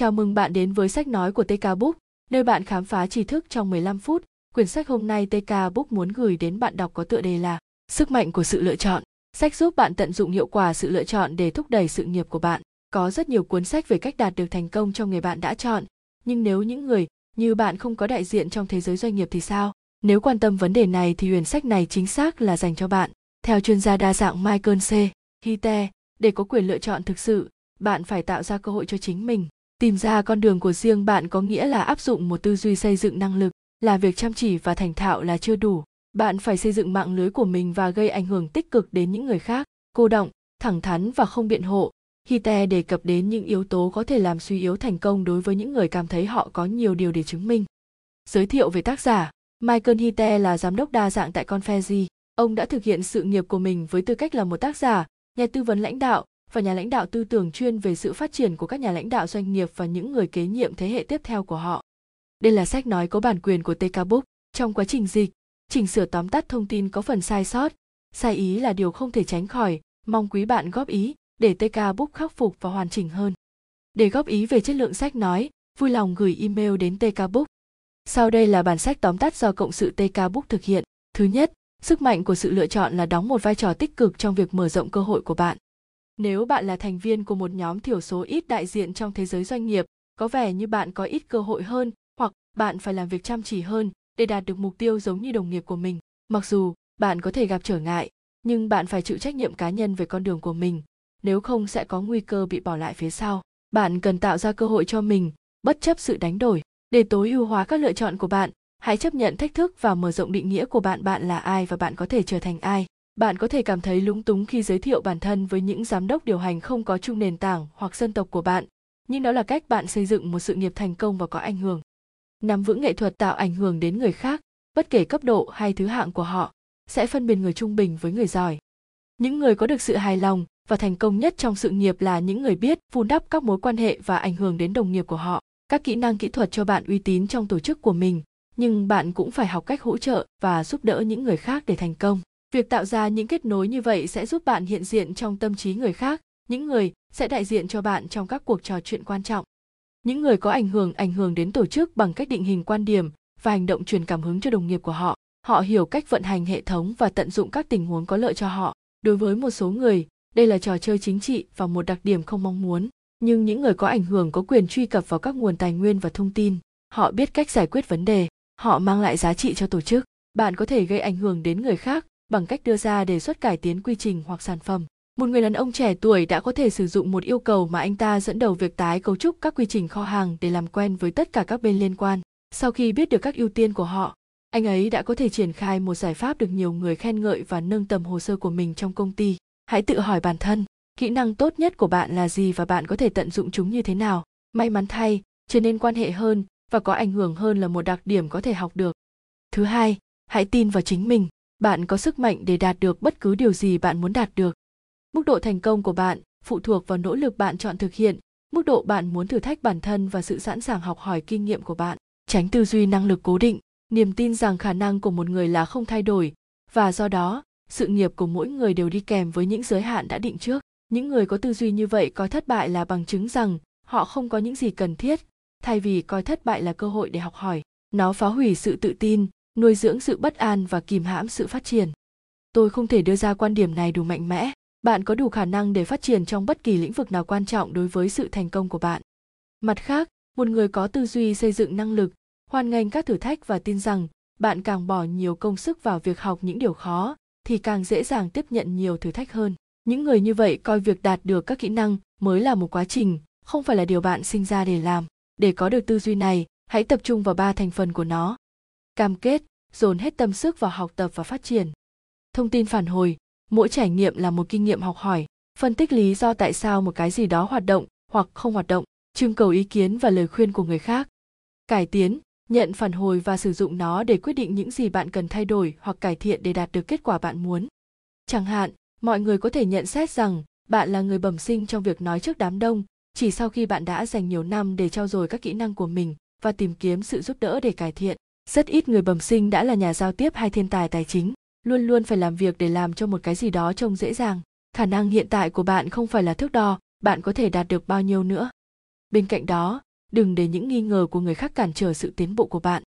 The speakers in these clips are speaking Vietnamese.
Chào mừng bạn đến với sách nói của TK Book, nơi bạn khám phá tri thức trong 15 phút. Quyển sách hôm nay TK Book muốn gửi đến bạn đọc có tựa đề là Sức mạnh của sự lựa chọn. Sách giúp bạn tận dụng hiệu quả sự lựa chọn để thúc đẩy sự nghiệp của bạn. Có rất nhiều cuốn sách về cách đạt được thành công cho người bạn đã chọn, nhưng nếu những người như bạn không có đại diện trong thế giới doanh nghiệp thì sao? Nếu quan tâm vấn đề này thì huyền sách này chính xác là dành cho bạn. Theo chuyên gia đa dạng Michael C. Hite, để có quyền lựa chọn thực sự, bạn phải tạo ra cơ hội cho chính mình tìm ra con đường của riêng bạn có nghĩa là áp dụng một tư duy xây dựng năng lực, là việc chăm chỉ và thành thạo là chưa đủ. Bạn phải xây dựng mạng lưới của mình và gây ảnh hưởng tích cực đến những người khác, cô động thẳng thắn và không biện hộ. Hite đề cập đến những yếu tố có thể làm suy yếu thành công đối với những người cảm thấy họ có nhiều điều để chứng minh. Giới thiệu về tác giả, michael hite là giám đốc đa dạng tại conferji ông đã thực hiện sự nghiệp của mình với tư cách là một tác giả, nhà tư vấn lãnh đạo và nhà lãnh đạo tư tưởng chuyên về sự phát triển của các nhà lãnh đạo doanh nghiệp và những người kế nhiệm thế hệ tiếp theo của họ. Đây là sách nói có bản quyền của TK Book. Trong quá trình dịch, chỉnh sửa tóm tắt thông tin có phần sai sót, sai ý là điều không thể tránh khỏi, mong quý bạn góp ý để TK Book khắc phục và hoàn chỉnh hơn. Để góp ý về chất lượng sách nói, vui lòng gửi email đến TK Book. Sau đây là bản sách tóm tắt do cộng sự TK Book thực hiện. Thứ nhất, sức mạnh của sự lựa chọn là đóng một vai trò tích cực trong việc mở rộng cơ hội của bạn nếu bạn là thành viên của một nhóm thiểu số ít đại diện trong thế giới doanh nghiệp, có vẻ như bạn có ít cơ hội hơn hoặc bạn phải làm việc chăm chỉ hơn để đạt được mục tiêu giống như đồng nghiệp của mình. Mặc dù bạn có thể gặp trở ngại, nhưng bạn phải chịu trách nhiệm cá nhân về con đường của mình. Nếu không sẽ có nguy cơ bị bỏ lại phía sau. Bạn cần tạo ra cơ hội cho mình, bất chấp sự đánh đổi. Để tối ưu hóa các lựa chọn của bạn, hãy chấp nhận thách thức và mở rộng định nghĩa của bạn bạn là ai và bạn có thể trở thành ai bạn có thể cảm thấy lúng túng khi giới thiệu bản thân với những giám đốc điều hành không có chung nền tảng hoặc dân tộc của bạn, nhưng đó là cách bạn xây dựng một sự nghiệp thành công và có ảnh hưởng. Nắm vững nghệ thuật tạo ảnh hưởng đến người khác, bất kể cấp độ hay thứ hạng của họ, sẽ phân biệt người trung bình với người giỏi. Những người có được sự hài lòng và thành công nhất trong sự nghiệp là những người biết vun đắp các mối quan hệ và ảnh hưởng đến đồng nghiệp của họ. Các kỹ năng kỹ thuật cho bạn uy tín trong tổ chức của mình, nhưng bạn cũng phải học cách hỗ trợ và giúp đỡ những người khác để thành công việc tạo ra những kết nối như vậy sẽ giúp bạn hiện diện trong tâm trí người khác, những người sẽ đại diện cho bạn trong các cuộc trò chuyện quan trọng. Những người có ảnh hưởng ảnh hưởng đến tổ chức bằng cách định hình quan điểm và hành động truyền cảm hứng cho đồng nghiệp của họ. Họ hiểu cách vận hành hệ thống và tận dụng các tình huống có lợi cho họ. Đối với một số người, đây là trò chơi chính trị và một đặc điểm không mong muốn. Nhưng những người có ảnh hưởng, có quyền truy cập vào các nguồn tài nguyên và thông tin, họ biết cách giải quyết vấn đề, họ mang lại giá trị cho tổ chức. Bạn có thể gây ảnh hưởng đến người khác bằng cách đưa ra đề xuất cải tiến quy trình hoặc sản phẩm. Một người đàn ông trẻ tuổi đã có thể sử dụng một yêu cầu mà anh ta dẫn đầu việc tái cấu trúc các quy trình kho hàng để làm quen với tất cả các bên liên quan. Sau khi biết được các ưu tiên của họ, anh ấy đã có thể triển khai một giải pháp được nhiều người khen ngợi và nâng tầm hồ sơ của mình trong công ty. Hãy tự hỏi bản thân, kỹ năng tốt nhất của bạn là gì và bạn có thể tận dụng chúng như thế nào. May mắn thay, trở nên quan hệ hơn và có ảnh hưởng hơn là một đặc điểm có thể học được. Thứ hai, hãy tin vào chính mình bạn có sức mạnh để đạt được bất cứ điều gì bạn muốn đạt được. Mức độ thành công của bạn phụ thuộc vào nỗ lực bạn chọn thực hiện, mức độ bạn muốn thử thách bản thân và sự sẵn sàng học hỏi kinh nghiệm của bạn. Tránh tư duy năng lực cố định, niềm tin rằng khả năng của một người là không thay đổi, và do đó, sự nghiệp của mỗi người đều đi kèm với những giới hạn đã định trước. Những người có tư duy như vậy coi thất bại là bằng chứng rằng họ không có những gì cần thiết, thay vì coi thất bại là cơ hội để học hỏi. Nó phá hủy sự tự tin nuôi dưỡng sự bất an và kìm hãm sự phát triển. Tôi không thể đưa ra quan điểm này đủ mạnh mẽ. Bạn có đủ khả năng để phát triển trong bất kỳ lĩnh vực nào quan trọng đối với sự thành công của bạn. Mặt khác, một người có tư duy xây dựng năng lực, hoan nghênh các thử thách và tin rằng bạn càng bỏ nhiều công sức vào việc học những điều khó thì càng dễ dàng tiếp nhận nhiều thử thách hơn. Những người như vậy coi việc đạt được các kỹ năng mới là một quá trình, không phải là điều bạn sinh ra để làm. Để có được tư duy này, hãy tập trung vào ba thành phần của nó cam kết, dồn hết tâm sức vào học tập và phát triển. Thông tin phản hồi, mỗi trải nghiệm là một kinh nghiệm học hỏi, phân tích lý do tại sao một cái gì đó hoạt động hoặc không hoạt động, trưng cầu ý kiến và lời khuyên của người khác. Cải tiến, nhận phản hồi và sử dụng nó để quyết định những gì bạn cần thay đổi hoặc cải thiện để đạt được kết quả bạn muốn. Chẳng hạn, mọi người có thể nhận xét rằng bạn là người bẩm sinh trong việc nói trước đám đông, chỉ sau khi bạn đã dành nhiều năm để trau dồi các kỹ năng của mình và tìm kiếm sự giúp đỡ để cải thiện rất ít người bẩm sinh đã là nhà giao tiếp hay thiên tài tài chính, luôn luôn phải làm việc để làm cho một cái gì đó trông dễ dàng. Khả năng hiện tại của bạn không phải là thước đo, bạn có thể đạt được bao nhiêu nữa. Bên cạnh đó, đừng để những nghi ngờ của người khác cản trở sự tiến bộ của bạn.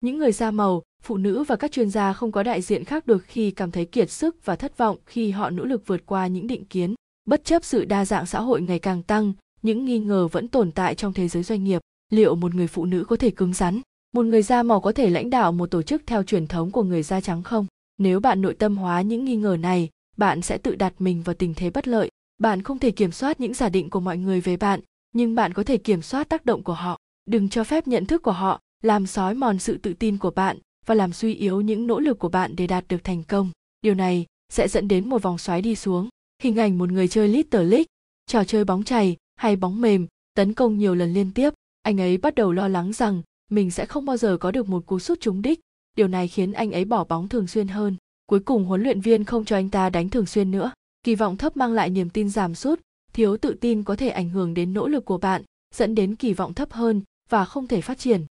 Những người da màu, phụ nữ và các chuyên gia không có đại diện khác được khi cảm thấy kiệt sức và thất vọng khi họ nỗ lực vượt qua những định kiến. Bất chấp sự đa dạng xã hội ngày càng tăng, những nghi ngờ vẫn tồn tại trong thế giới doanh nghiệp. Liệu một người phụ nữ có thể cứng rắn? Một người da màu có thể lãnh đạo một tổ chức theo truyền thống của người da trắng không? Nếu bạn nội tâm hóa những nghi ngờ này bạn sẽ tự đặt mình vào tình thế bất lợi. Bạn không thể kiểm soát những giả định của mọi người về bạn nhưng bạn có thể kiểm soát tác động của họ. Đừng cho phép nhận thức của họ làm sói mòn sự tự tin của bạn và làm suy yếu những nỗ lực của bạn để đạt được thành công. Điều này sẽ dẫn đến một vòng xoáy đi xuống. Hình ảnh một người chơi Little League, trò chơi bóng chày hay bóng mềm, tấn công nhiều lần liên tiếp, anh ấy bắt đầu lo lắng rằng mình sẽ không bao giờ có được một cú sút trúng đích. Điều này khiến anh ấy bỏ bóng thường xuyên hơn. Cuối cùng huấn luyện viên không cho anh ta đánh thường xuyên nữa. Kỳ vọng thấp mang lại niềm tin giảm sút, thiếu tự tin có thể ảnh hưởng đến nỗ lực của bạn, dẫn đến kỳ vọng thấp hơn và không thể phát triển.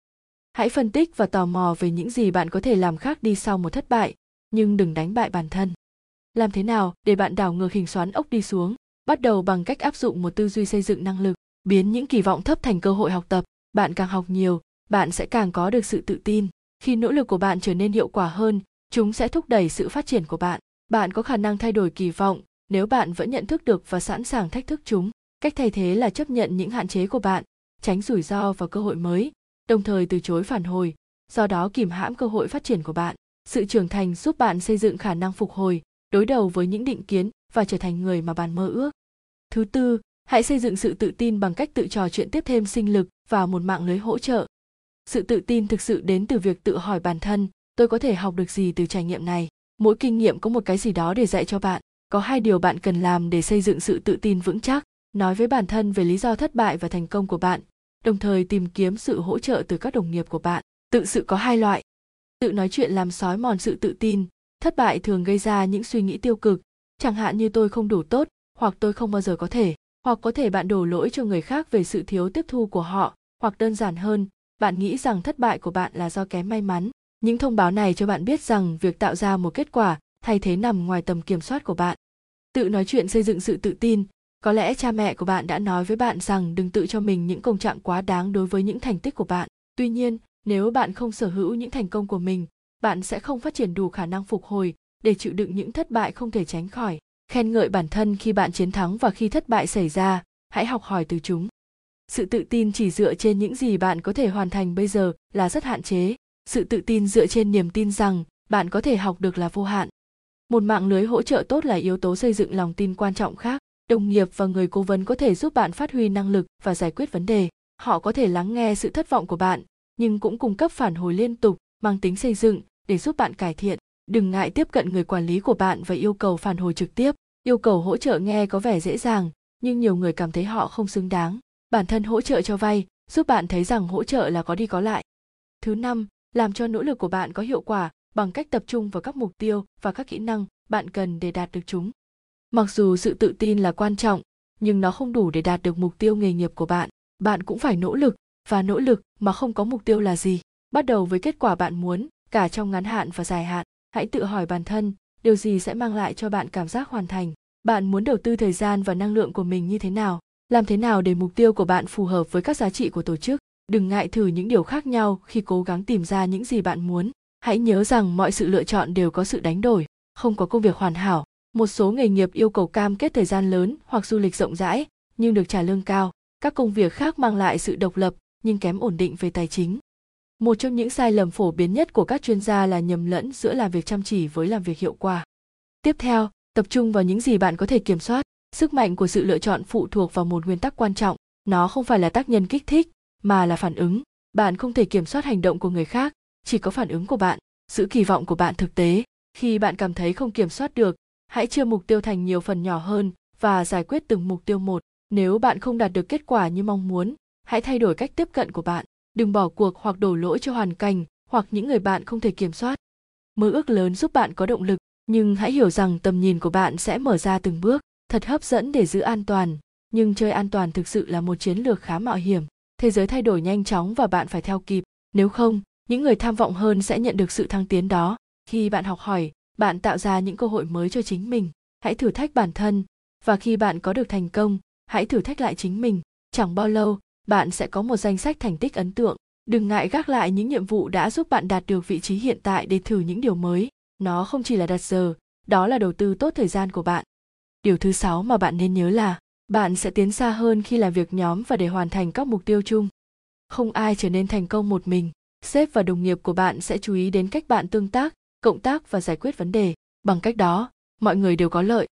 Hãy phân tích và tò mò về những gì bạn có thể làm khác đi sau một thất bại, nhưng đừng đánh bại bản thân làm thế nào để bạn đảo ngược hình xoắn ốc đi xuống bắt đầu bằng cách áp dụng một tư duy xây dựng năng lực biến những kỳ vọng thấp thành cơ hội học tập bạn càng học nhiều bạn sẽ càng có được sự tự tin khi nỗ lực của bạn trở nên hiệu quả hơn chúng sẽ thúc đẩy sự phát triển của bạn bạn có khả năng thay đổi kỳ vọng nếu bạn vẫn nhận thức được và sẵn sàng thách thức chúng cách thay thế là chấp nhận những hạn chế của bạn tránh rủi ro và cơ hội mới đồng thời từ chối phản hồi do đó kìm hãm cơ hội phát triển của bạn sự trưởng thành giúp bạn xây dựng khả năng phục hồi đối đầu với những định kiến và trở thành người mà bạn mơ ước. Thứ tư, hãy xây dựng sự tự tin bằng cách tự trò chuyện tiếp thêm sinh lực vào một mạng lưới hỗ trợ. Sự tự tin thực sự đến từ việc tự hỏi bản thân, tôi có thể học được gì từ trải nghiệm này. Mỗi kinh nghiệm có một cái gì đó để dạy cho bạn. Có hai điều bạn cần làm để xây dựng sự tự tin vững chắc. Nói với bản thân về lý do thất bại và thành công của bạn, đồng thời tìm kiếm sự hỗ trợ từ các đồng nghiệp của bạn. Tự sự có hai loại. Tự nói chuyện làm sói mòn sự tự tin, thất bại thường gây ra những suy nghĩ tiêu cực chẳng hạn như tôi không đủ tốt hoặc tôi không bao giờ có thể hoặc có thể bạn đổ lỗi cho người khác về sự thiếu tiếp thu của họ hoặc đơn giản hơn bạn nghĩ rằng thất bại của bạn là do kém may mắn. Những thông báo này cho bạn biết rằng việc tạo ra một kết quả thay thế nằm ngoài tầm kiểm soát của bạn. Tự nói chuyện xây dựng sự tự tin. Có lẽ cha mẹ của bạn đã nói với bạn rằng đừng tự cho mình những công trạng quá đáng đối với những thành tích của bạn. Tuy nhiên, nếu bạn không sở hữu những thành công của mình, bạn sẽ không phát triển đủ khả năng phục hồi để chịu đựng những thất bại không thể tránh khỏi. Khen ngợi bản thân khi bạn chiến thắng và khi thất bại xảy ra, hãy học hỏi từ chúng sự tự tin chỉ dựa trên những gì bạn có thể hoàn thành bây giờ là rất hạn chế. Sự tự tin dựa trên niềm tin rằng bạn có thể học được là vô hạn. Một mạng lưới hỗ trợ tốt là yếu tố xây dựng lòng tin quan trọng khác. Đồng nghiệp và người cố vấn có thể giúp bạn phát huy năng lực và giải quyết vấn đề. Họ có thể lắng nghe sự thất vọng của bạn, nhưng cũng cung cấp phản hồi liên tục, mang tính xây dựng để giúp bạn cải thiện. Đừng ngại tiếp cận người quản lý của bạn và yêu cầu phản hồi trực tiếp. Yêu cầu hỗ trợ nghe có vẻ dễ dàng, nhưng nhiều người cảm thấy họ không xứng đáng bản thân hỗ trợ cho vay, giúp bạn thấy rằng hỗ trợ là có đi có lại. Thứ năm, làm cho nỗ lực của bạn có hiệu quả bằng cách tập trung vào các mục tiêu và các kỹ năng bạn cần để đạt được chúng. Mặc dù sự tự tin là quan trọng, nhưng nó không đủ để đạt được mục tiêu nghề nghiệp của bạn. Bạn cũng phải nỗ lực, và nỗ lực mà không có mục tiêu là gì? Bắt đầu với kết quả bạn muốn, cả trong ngắn hạn và dài hạn. Hãy tự hỏi bản thân, điều gì sẽ mang lại cho bạn cảm giác hoàn thành? Bạn muốn đầu tư thời gian và năng lượng của mình như thế nào? Làm thế nào để mục tiêu của bạn phù hợp với các giá trị của tổ chức? Đừng ngại thử những điều khác nhau khi cố gắng tìm ra những gì bạn muốn. Hãy nhớ rằng mọi sự lựa chọn đều có sự đánh đổi, không có công việc hoàn hảo. Một số nghề nghiệp yêu cầu cam kết thời gian lớn hoặc du lịch rộng rãi, nhưng được trả lương cao. Các công việc khác mang lại sự độc lập, nhưng kém ổn định về tài chính. Một trong những sai lầm phổ biến nhất của các chuyên gia là nhầm lẫn giữa làm việc chăm chỉ với làm việc hiệu quả. Tiếp theo, tập trung vào những gì bạn có thể kiểm soát sức mạnh của sự lựa chọn phụ thuộc vào một nguyên tắc quan trọng. Nó không phải là tác nhân kích thích, mà là phản ứng. Bạn không thể kiểm soát hành động của người khác, chỉ có phản ứng của bạn Sự kỳ vọng của bạn thực tế. Khi bạn cảm thấy không kiểm soát được, hãy chia mục tiêu thành nhiều phần nhỏ hơn và giải quyết từng mục tiêu một. Nếu bạn không đạt được kết quả như mong muốn, hãy thay đổi cách tiếp cận của bạn. Đừng bỏ cuộc hoặc đổ lỗi cho hoàn cảnh hoặc những người bạn không thể kiểm soát. Mơ ước lớn giúp bạn có động lực, nhưng hãy hiểu rằng tầm nhìn của bạn sẽ mở ra từng bước thật hấp dẫn để giữ an toàn nhưng chơi an toàn thực sự là một chiến lược khá mạo hiểm thế giới thay đổi nhanh chóng và bạn phải theo kịp nếu không những người tham vọng hơn sẽ nhận được sự thăng tiến đó khi bạn học hỏi bạn tạo ra những cơ hội mới cho chính mình hãy thử thách bản thân và khi bạn có được thành công hãy thử thách lại chính mình chẳng bao lâu bạn sẽ có một danh sách thành tích ấn tượng. Đừng ngại gác lại những nhiệm vụ đã giúp bạn đạt được vị trí hiện tại để thử những điều mới. Nó không chỉ là đặt giờ, đó là đầu tư tốt thời gian của bạn. Điều thứ sáu mà bạn nên nhớ là bạn sẽ tiến xa hơn khi làm việc nhóm và để hoàn thành các mục tiêu chung. Không ai trở nên thành công một mình. Sếp và đồng nghiệp của bạn sẽ chú ý đến cách bạn tương tác, cộng tác và giải quyết vấn đề. Bằng cách đó, mọi người đều có lợi.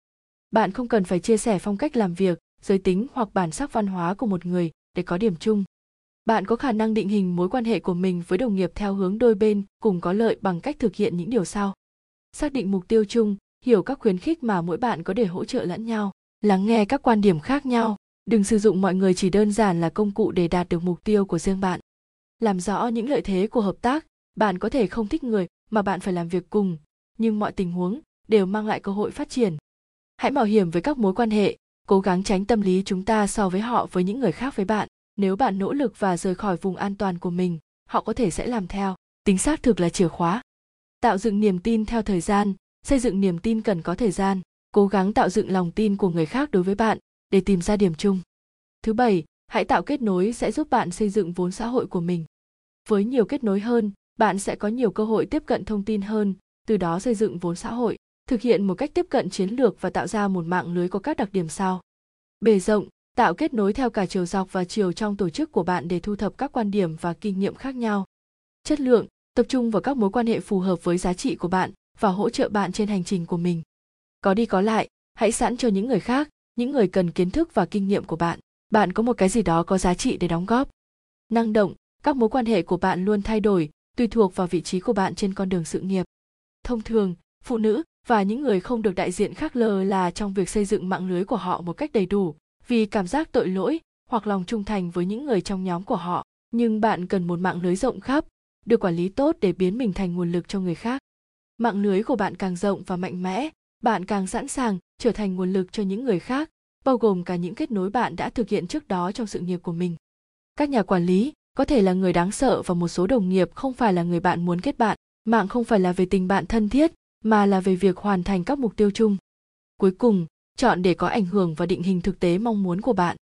Bạn không cần phải chia sẻ phong cách làm việc, giới tính hoặc bản sắc văn hóa của một người để có điểm chung. Bạn có khả năng định hình mối quan hệ của mình với đồng nghiệp theo hướng đôi bên cùng có lợi bằng cách thực hiện những điều sau. Xác định mục tiêu chung, hiểu các khuyến khích mà mỗi bạn có để hỗ trợ lẫn nhau, lắng nghe các quan điểm khác nhau, đừng sử dụng mọi người chỉ đơn giản là công cụ để đạt được mục tiêu của riêng bạn. Làm rõ những lợi thế của hợp tác, bạn có thể không thích người mà bạn phải làm việc cùng, nhưng mọi tình huống đều mang lại cơ hội phát triển. Hãy mạo hiểm với các mối quan hệ, cố gắng tránh tâm lý chúng ta so với họ với những người khác với bạn nếu bạn nỗ lực và rời khỏi vùng an toàn của mình họ có thể sẽ làm theo tính xác thực là chìa khóa tạo dựng niềm tin theo thời gian xây dựng niềm tin cần có thời gian, cố gắng tạo dựng lòng tin của người khác đối với bạn để tìm ra điểm chung. Thứ bảy, hãy tạo kết nối sẽ giúp bạn xây dựng vốn xã hội của mình. Với nhiều kết nối hơn, bạn sẽ có nhiều cơ hội tiếp cận thông tin hơn, từ đó xây dựng vốn xã hội, thực hiện một cách tiếp cận chiến lược và tạo ra một mạng lưới có các đặc điểm sau. Bề rộng, tạo kết nối theo cả chiều dọc và chiều trong tổ chức của bạn để thu thập các quan điểm và kinh nghiệm khác nhau. Chất lượng, tập trung vào các mối quan hệ phù hợp với giá trị của bạn và hỗ trợ bạn trên hành trình của mình. Có đi có lại, hãy sẵn cho những người khác, những người cần kiến thức và kinh nghiệm của bạn. Bạn có một cái gì đó có giá trị để đóng góp. Năng động, các mối quan hệ của bạn luôn thay đổi, tùy thuộc vào vị trí của bạn trên con đường sự nghiệp. Thông thường, phụ nữ và những người không được đại diện khác lờ là trong việc xây dựng mạng lưới của họ một cách đầy đủ, vì cảm giác tội lỗi hoặc lòng trung thành với những người trong nhóm của họ. Nhưng bạn cần một mạng lưới rộng khắp, được quản lý tốt để biến mình thành nguồn lực cho người khác mạng lưới của bạn càng rộng và mạnh mẽ, bạn càng sẵn sàng trở thành nguồn lực cho những người khác, bao gồm cả những kết nối bạn đã thực hiện trước đó trong sự nghiệp của mình. Các nhà quản lý có thể là người đáng sợ và một số đồng nghiệp không phải là người bạn muốn kết bạn. Mạng không phải là về tình bạn thân thiết, mà là về việc hoàn thành các mục tiêu chung. Cuối cùng, chọn để có ảnh hưởng và định hình thực tế mong muốn của bạn.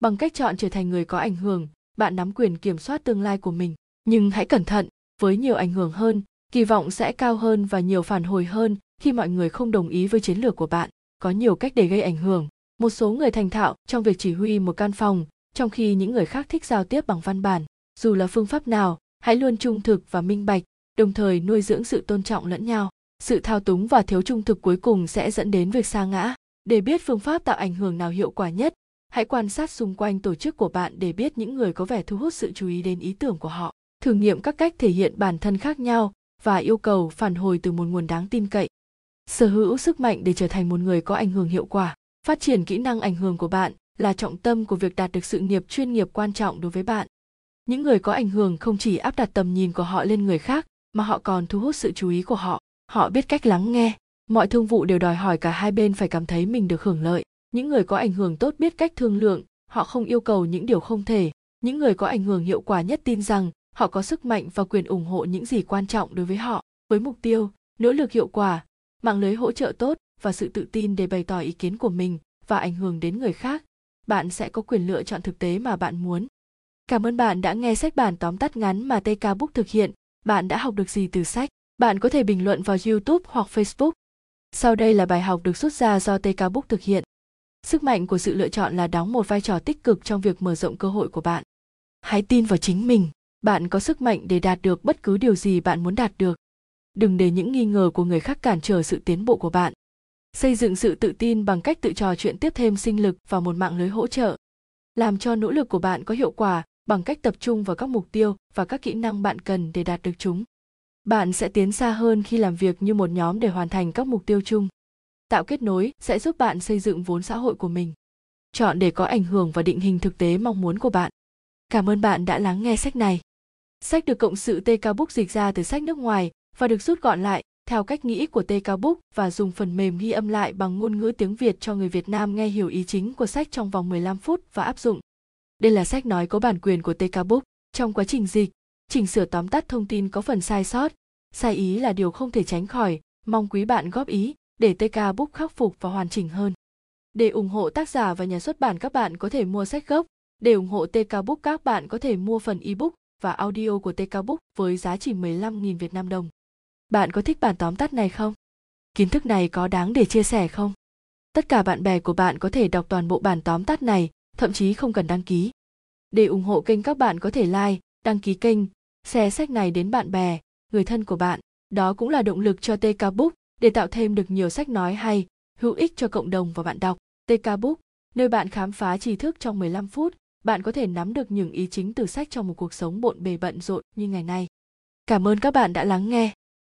Bằng cách chọn trở thành người có ảnh hưởng, bạn nắm quyền kiểm soát tương lai của mình. Nhưng hãy cẩn thận, với nhiều ảnh hưởng hơn kỳ vọng sẽ cao hơn và nhiều phản hồi hơn khi mọi người không đồng ý với chiến lược của bạn, có nhiều cách để gây ảnh hưởng. Một số người thành thạo trong việc chỉ huy một căn phòng, trong khi những người khác thích giao tiếp bằng văn bản. Dù là phương pháp nào, hãy luôn trung thực và minh bạch, đồng thời nuôi dưỡng sự tôn trọng lẫn nhau. Sự thao túng và thiếu trung thực cuối cùng sẽ dẫn đến việc sa ngã. Để biết phương pháp tạo ảnh hưởng nào hiệu quả nhất, hãy quan sát xung quanh tổ chức của bạn để biết những người có vẻ thu hút sự chú ý đến ý tưởng của họ. Thử nghiệm các cách thể hiện bản thân khác nhau và yêu cầu phản hồi từ một nguồn đáng tin cậy. Sở hữu sức mạnh để trở thành một người có ảnh hưởng hiệu quả, phát triển kỹ năng ảnh hưởng của bạn là trọng tâm của việc đạt được sự nghiệp chuyên nghiệp quan trọng đối với bạn. Những người có ảnh hưởng không chỉ áp đặt tầm nhìn của họ lên người khác, mà họ còn thu hút sự chú ý của họ. Họ biết cách lắng nghe, mọi thương vụ đều đòi hỏi cả hai bên phải cảm thấy mình được hưởng lợi. Những người có ảnh hưởng tốt biết cách thương lượng, họ không yêu cầu những điều không thể. Những người có ảnh hưởng hiệu quả nhất tin rằng họ có sức mạnh và quyền ủng hộ những gì quan trọng đối với họ. Với mục tiêu, nỗ lực hiệu quả, mạng lưới hỗ trợ tốt và sự tự tin để bày tỏ ý kiến của mình và ảnh hưởng đến người khác, bạn sẽ có quyền lựa chọn thực tế mà bạn muốn. Cảm ơn bạn đã nghe sách bản tóm tắt ngắn mà tk book thực hiện. Bạn đã học được gì từ sách? Bạn có thể bình luận vào youtube hoặc facebook. Sau đây là bài học được rút ra do tk book thực hiện. Sức mạnh của sự lựa chọn là đóng một vai trò tích cực trong việc mở rộng cơ hội của bạn. Hãy tin vào chính mình bạn có sức mạnh để đạt được bất cứ điều gì bạn muốn đạt được. Đừng để những nghi ngờ của người khác cản trở sự tiến bộ của bạn. Xây dựng sự tự tin bằng cách tự trò chuyện tiếp thêm sinh lực vào một mạng lưới hỗ trợ. Làm cho nỗ lực của bạn có hiệu quả bằng cách tập trung vào các mục tiêu và các kỹ năng bạn cần để đạt được chúng. Bạn sẽ tiến xa hơn khi làm việc như một nhóm để hoàn thành các mục tiêu chung. Tạo kết nối sẽ giúp bạn xây dựng vốn xã hội của mình. Chọn để có ảnh hưởng và định hình thực tế mong muốn của bạn. Cảm ơn bạn đã lắng nghe sách này sách được cộng sự tk book dịch ra từ sách nước ngoài và được rút gọn lại theo cách nghĩ của tk book và dùng phần mềm ghi âm lại bằng ngôn ngữ tiếng việt cho người việt nam nghe hiểu ý chính của sách trong vòng 15 phút và áp dụng. Đây là sách nói có bản quyền của tk book. Trong quá trình dịch, chỉnh sửa tóm tắt thông tin có phần sai sót. Sai ý là điều không thể tránh khỏi. Mong quý bạn góp ý để tk book khắc phục và hoàn chỉnh hơn. Để ủng hộ tác giả và nhà xuất bản các bạn có thể mua sách gốc, Để ủng hộ TK Book các bạn có thể mua phần ebook và audio của TK Book với giá chỉ 15.000 Việt Nam đồng. Bạn có thích bản tóm tắt này không? Kiến thức này có đáng để chia sẻ không? Tất cả bạn bè của bạn có thể đọc toàn bộ bản tóm tắt này, thậm chí không cần đăng ký. Để ủng hộ kênh các bạn có thể like, đăng ký kênh, share sách này đến bạn bè, người thân của bạn. Đó cũng là động lực cho TK Book để tạo thêm được nhiều sách nói hay, hữu ích cho cộng đồng và bạn đọc. TK Book, nơi bạn khám phá tri thức trong 15 phút, bạn có thể nắm được những ý chính từ sách trong một cuộc sống bộn bề bận rộn như ngày nay. Cảm ơn các bạn đã lắng nghe.